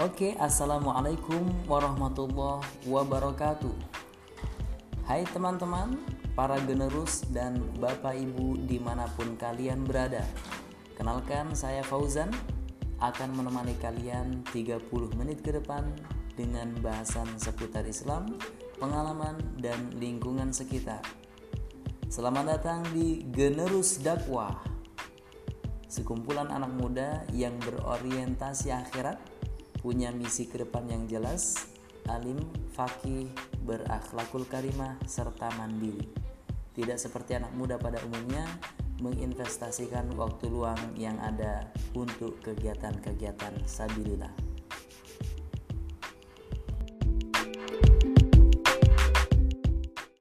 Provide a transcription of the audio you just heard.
Oke, assalamualaikum warahmatullahi wabarakatuh. Hai teman-teman, para generus dan bapak ibu di mana pun kalian berada. Kenalkan saya Fauzan, akan menemani kalian 30 menit ke depan dengan bahasan seputar Islam, pengalaman, dan lingkungan sekitar. Selamat datang di Generus Dakwah, sekumpulan anak muda yang berorientasi akhirat, punya misi ke depan yang jelas, alim, fakih, berakhlakul karimah, serta mandiri. Tidak seperti anak muda pada umumnya, menginvestasikan waktu luang yang ada untuk kegiatan-kegiatan sabilillah.